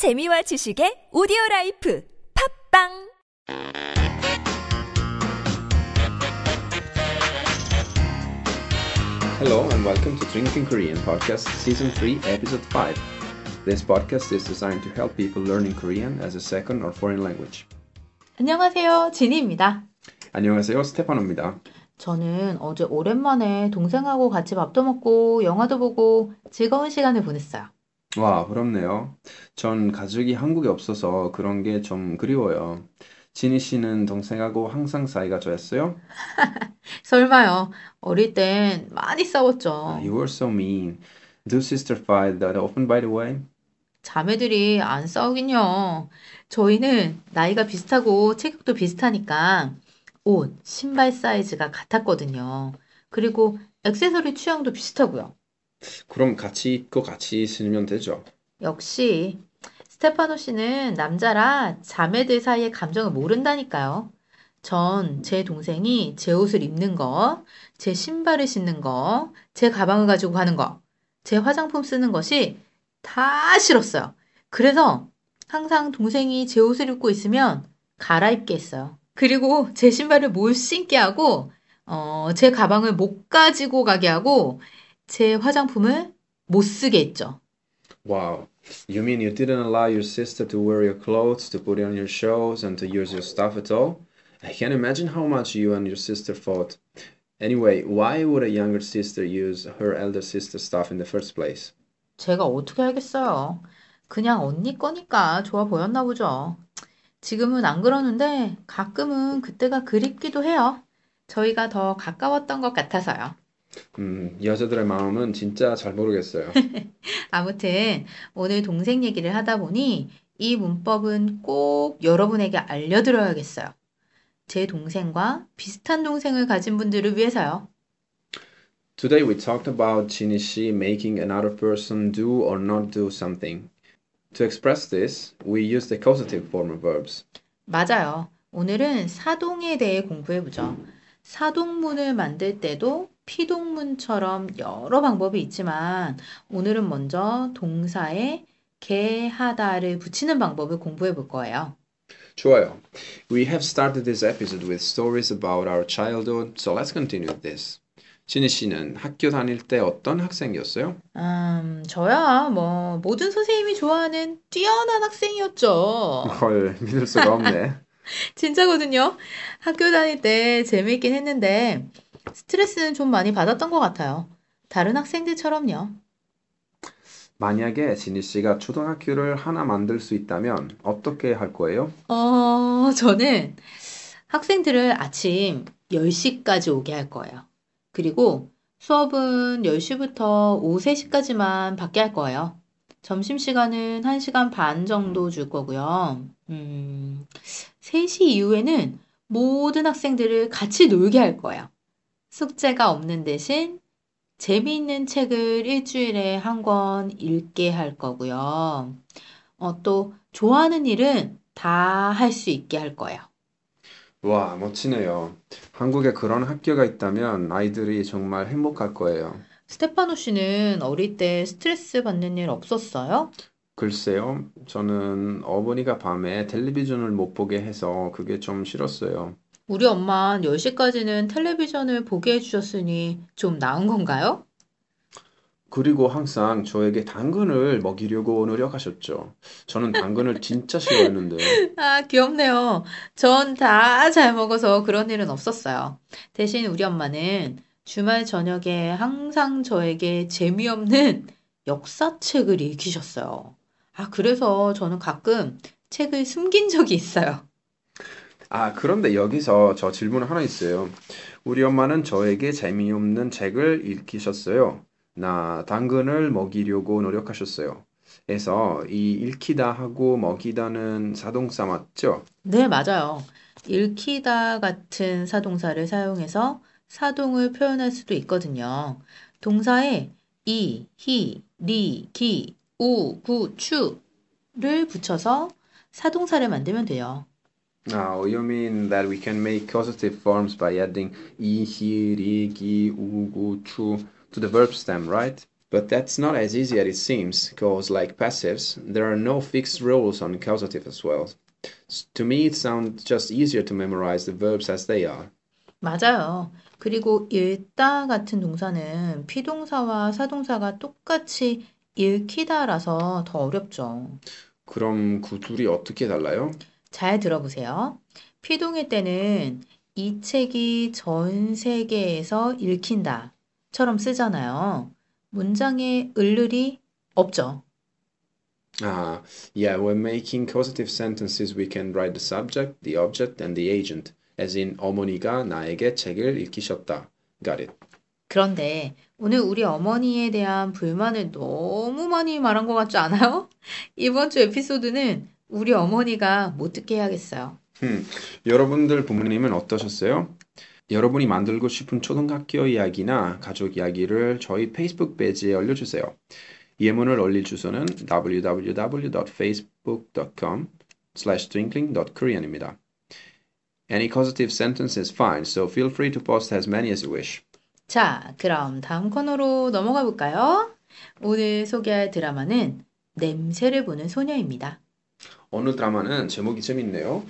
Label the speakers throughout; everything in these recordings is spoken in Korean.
Speaker 1: 재미와 지식의 오디오 라이프 팝빵
Speaker 2: Hello and welcome to Drinking Korean podcast season 3 episode 5. This podcast is designed to help people learning Korean as a second or foreign language.
Speaker 3: 안녕하세요. 진희입니다.
Speaker 2: 안녕하세요. 스테파노입니다.
Speaker 3: 저는 어제 오랜만에 동생하고 같이 밥도 먹고 영화도 보고 즐거운 시간을 보냈어요.
Speaker 2: 와, 부럽네요. 전 가족이 한국에 없어서 그런 게 좀 그리워요. 지니 씨는 동생하고 항상 사이가 좋았어요?
Speaker 3: 설마요. 어릴 땐 많이 싸웠죠.
Speaker 2: You were so mean. Do sisters fight that often by the way?
Speaker 3: 자매들이 안 싸우긴요. 저희는 나이가 비슷하고 체격도 비슷하니까 옷, 신발 사이즈가 같았거든요. 그리고 액세서리 취향도 비슷하고요.
Speaker 2: 그럼 같이 입고 같이 신으면 되죠.
Speaker 3: 역시 스테파노 씨는 남자라 자매들 사이의 감정을 모른다니까요. 전 제 동생이 제 옷을 입는 거, 제 신발을 신는 거, 제 가방을 가지고 가는 거, 제 화장품 쓰는 것이 다 싫었어요. 그래서 항상 동생이 제 옷을 입고 있으면 갈아입게 했어요. 그리고 제 신발을 못 신게 하고, 어, 제 가방을 못 가지고 가게 하고, 제 화장품을 못 쓰게 했죠.
Speaker 2: Wow. You mean you didn't allow your sister to wear your clothes, to put on your shows, and to use your stuff at all? I can't imagine how much you and your sister fought. Anyway, why would a younger sister use her elder sister's stuff in the first place?
Speaker 3: 제가 어떻게 알겠어요. 그냥 언니 거니까 좋아 보였나 보죠. 지금은 안 그러는데 가끔은 그때가 그립기도 해요. 저희가 더 가까웠던 것 같아서요.
Speaker 2: 음, 여자들의 마음은 진짜 잘 모르겠어요.
Speaker 3: 아무튼 오늘 동생 얘기를 하다 보니 이 문법은 꼭 여러분에게 알려드려야겠어요. 제 동생과 비슷한 동생을 가진 분들을 위해서요.
Speaker 2: Today we talked about Shinishi making another person do or not do something. To express this, we use the causative form of verbs.
Speaker 3: 맞아요. 오늘은 사동에 대해 공부해보죠. 사동문을 만들 때도 피동문처럼 여러 방법이 있지만 오늘은 먼저 동사에 개하다를 붙이는 방법을 공부해 볼 거예요.
Speaker 2: 좋아요. We have started this episode with stories about our childhood, so let's continue with this. 진희 씨는 학교 다닐 때 어떤 학생이었어요?
Speaker 3: 음, 저야 뭐 모든 선생님이 좋아하는 뛰어난 학생이었죠.
Speaker 2: 헐, 믿을 수가 없네.
Speaker 3: 진짜거든요. 학교 다닐 때 재미있긴 했는데 스트레스는 좀 많이 받았던 것 같아요. 다른 학생들처럼요.
Speaker 2: 만약에 진희 씨가 초등학교를 하나 만들 수 있다면 어떻게 할 거예요?
Speaker 3: 어, 저는 학생들을 아침 10시까지 오게 할 거예요. 그리고 수업은 10시부터 오후 3시까지만 받게 할 거예요. 점심시간은 1시간 반 정도 줄 거고요. 음, 3시 이후에는 모든 학생들을 같이 놀게 할 거예요. 숙제가 없는 대신 재미있는 책을 일주일에 한 권 읽게 할 거고요. 어, 또 좋아하는 일은 다 할 수 있게 할 거예요.
Speaker 2: 와, 멋지네요. 한국에 그런 학교가 있다면 아이들이 정말 행복할 거예요.
Speaker 3: 스테파노 씨는 어릴 때 스트레스 받는 일 없었어요?
Speaker 2: 글쎄요, 저는 어머니가 밤에 텔레비전을 못 보게 해서 그게 좀 싫었어요.
Speaker 3: 우리 엄마 10시까지는 텔레비전을 보게 해주셨으니 좀 나은 건가요?
Speaker 2: 그리고 항상 저에게 당근을 먹이려고 노력하셨죠. 저는 당근을 진짜 싫어했는데.
Speaker 3: 아, 귀엽네요. 전 다 잘 먹어서 그런 일은 없었어요. 대신 우리 엄마는 주말 저녁에 항상 저에게 재미없는 역사책을 읽히셨어요. 아, 그래서 저는 가끔 책을 숨긴 적이 있어요.
Speaker 2: 아, 그런데 여기서 저 질문 하나 있어요. 우리 엄마는 저에게 재미없는 책을 읽히셨어요. 나 당근을 먹이려고 노력하셨어요. 그래서 이 읽히다 하고 먹이다는 사동사 맞죠?
Speaker 3: 네, 맞아요. 읽히다 같은 사동사를 사용해서 사동을 표현할 수도 있거든요. 동사에 이, 히, 리, 기, 우, 구, 추를 붙여서 사동사를 만들면 돼요.
Speaker 2: Now, you mean that we can make causative forms by adding 이, 히, 리, 기, 우, 구, 추 to the verb stem, right? But that's not as easy as it seems, because like passives, there are no fixed rules on causative as well. S- To me, it sounds just easier to memorize the verbs as they are.
Speaker 3: 맞아요. 그리고 읽다 같은 동사는 피동사와 사동사가 똑같이 읽히다라서 더 어렵죠.
Speaker 2: 그럼 그 둘이 어떻게 달라요?
Speaker 3: 잘 들어보세요. 피동일 때는 이 책이 전 세계에서 읽힌다 처럼 쓰잖아요. 문장에 을을이 없죠.
Speaker 2: Ah, yeah, when making causative sentences, we can write the subject, the object, and the agent, as in 어머니가 나에게 책을 읽히셨다. Got it.
Speaker 3: 그런데 오늘 우리 어머니에 대한 불만을 너무 많이 말한 것 같지 않아요? 이번 주 에피소드는 우리 어머니가 못 듣게 해야겠어요.
Speaker 2: 음, 여러분들 부모님은 어떠셨어요? 여러분이 만들고 싶은 초등학교 이야기나 가족 이야기를 저희 페이스북 페이지에 올려주세요. 예문을 올릴 주소는 www.facebook.com slash twinkling.korean입니다. Any causative sentence is fine, so feel free to post as many as you wish.
Speaker 3: 자, 그럼 다음 코너로 넘어가 볼까요? 오늘 소개할 드라마는 냄새를 보는 소녀입니다.
Speaker 2: 어느 드라마는 제목이 재밌네요.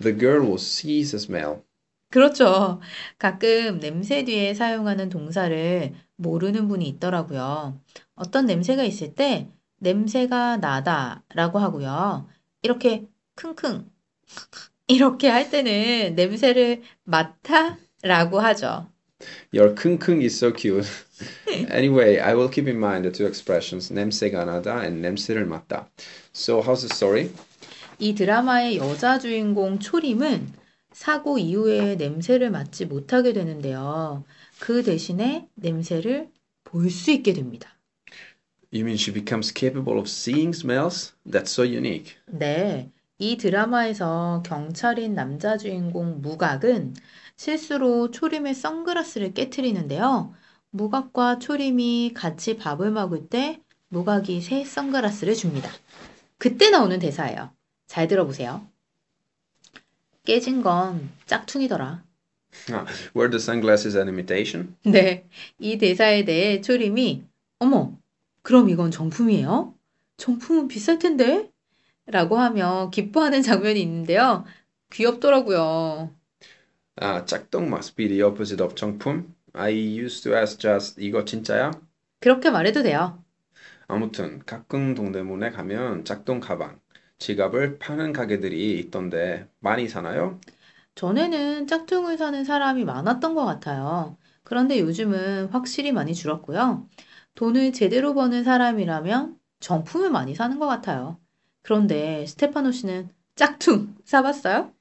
Speaker 2: The girl who sees the smell.
Speaker 3: 그렇죠. 가끔 냄새 뒤에 사용하는 동사를 모르는 분이 있더라고요. 어떤 냄새가 있을 때 냄새가 나다라고 하고요. 이렇게 킁킁 이렇게 할 때는 냄새를 맡아라고 하죠.
Speaker 2: Your 킁킁 is so cute. anyway, I will keep in mind the two expressions 냄새가 나다 and 냄새를 맡다. So how's the story?
Speaker 3: 이 드라마의 여자 주인공 초림은 사고 이후에 냄새를 맡지 못하게 되는데요. 그 대신에 냄새를 볼 수 있게 됩니다.
Speaker 2: You mean she becomes capable of seeing smells? That's so unique.
Speaker 3: 네, 이 드라마에서 경찰인 남자 주인공 무각은 실수로 초림의 선글라스를 깨트리는데요. 무각과 초림이 같이 밥을 먹을 때 무각이 새 선글라스를 줍니다. 그때 나오는 대사예요. 잘 들어보세요. 깨진 건 짝퉁이더라.
Speaker 2: Were the sunglasses an imitation?
Speaker 3: 네, 이 대사에 대해 초림이 어머, 그럼 이건 정품이에요? 정품은 비쌀 텐데? 라고 하며 기뻐하는 장면이 있는데요. 귀엽더라고요.
Speaker 2: Ah, 짝퉁 must be the opposite of 정품. I used to ask just 이거 진짜야?
Speaker 3: 그렇게 말해도 돼요.
Speaker 2: 아무튼 가끔 동대문에 가면 짝퉁 가방, 지갑을 파는 가게들이 있던데 많이 사나요?
Speaker 3: 전에는 짝퉁을 사는 사람이 많았던 것 같아요. 그런데 요즘은 확실히 많이 줄었고요. 돈을 제대로 버는 사람이라면 정품을 많이 사는 것 같아요. 그런데 스테파노 씨는 짝퉁 사봤어요?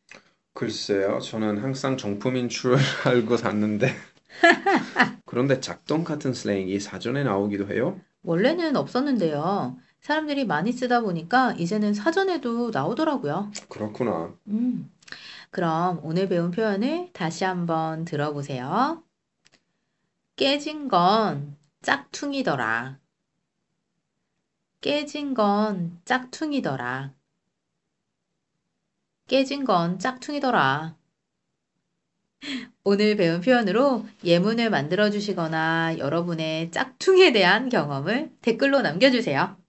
Speaker 2: 글쎄요, 저는 항상 정품인 줄 알고 샀는데. 그런데 짝퉁 같은 슬랭이 사전에 나오기도 해요?
Speaker 3: 원래는 없었는데요. 사람들이 많이 쓰다 보니까 이제는 사전에도 나오더라고요.
Speaker 2: 그렇구나.
Speaker 3: 음. 그럼 오늘 배운 표현을 다시 한번 들어보세요. 깨진 건 짝퉁이더라. 깨진 건 짝퉁이더라. 깨진 건 짝퉁이더라. 오늘 배운 표현으로 예문을 만들어 주시거나 여러분의 짝퉁에 대한 경험을 댓글로 남겨주세요.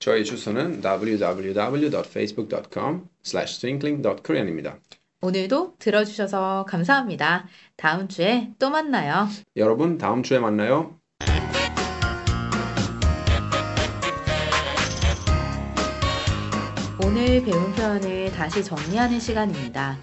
Speaker 2: 저희 주소는 www.facebook.com slash twinkling.korean입니다.
Speaker 3: 오늘도 들어주셔서 감사합니다. 다음 주에 또 만나요.
Speaker 2: 여러분, 다음 주에 만나요.
Speaker 3: 오늘 배운 표현을 다시 정리하는 시간입니다.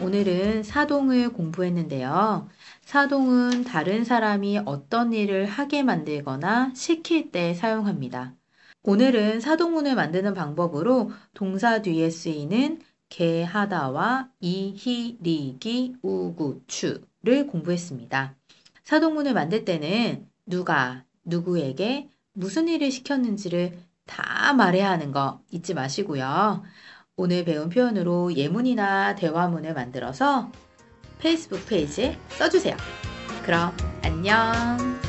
Speaker 3: 오늘은 사동을 공부했는데요. 사동은 다른 사람이 어떤 일을 하게 만들거나 시킬 때 사용합니다. 오늘은 사동문을 만드는 방법으로 동사 뒤에 쓰이는 개, 하다와 이, 히, 리, 기, 우, 구, 추를 공부했습니다. 사동문을 만들 때는 누가, 누구에게 무슨 일을 시켰는지를 다 말해야 하는 거 잊지 마시고요. 오늘 배운 표현으로 예문이나 대화문을 만들어서 페이스북 페이지에 써주세요. 그럼 안녕!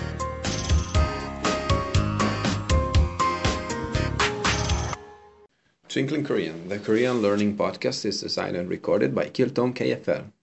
Speaker 2: Twinkling Korean, the Korean learning podcast is designed and recorded by Kilton KFL.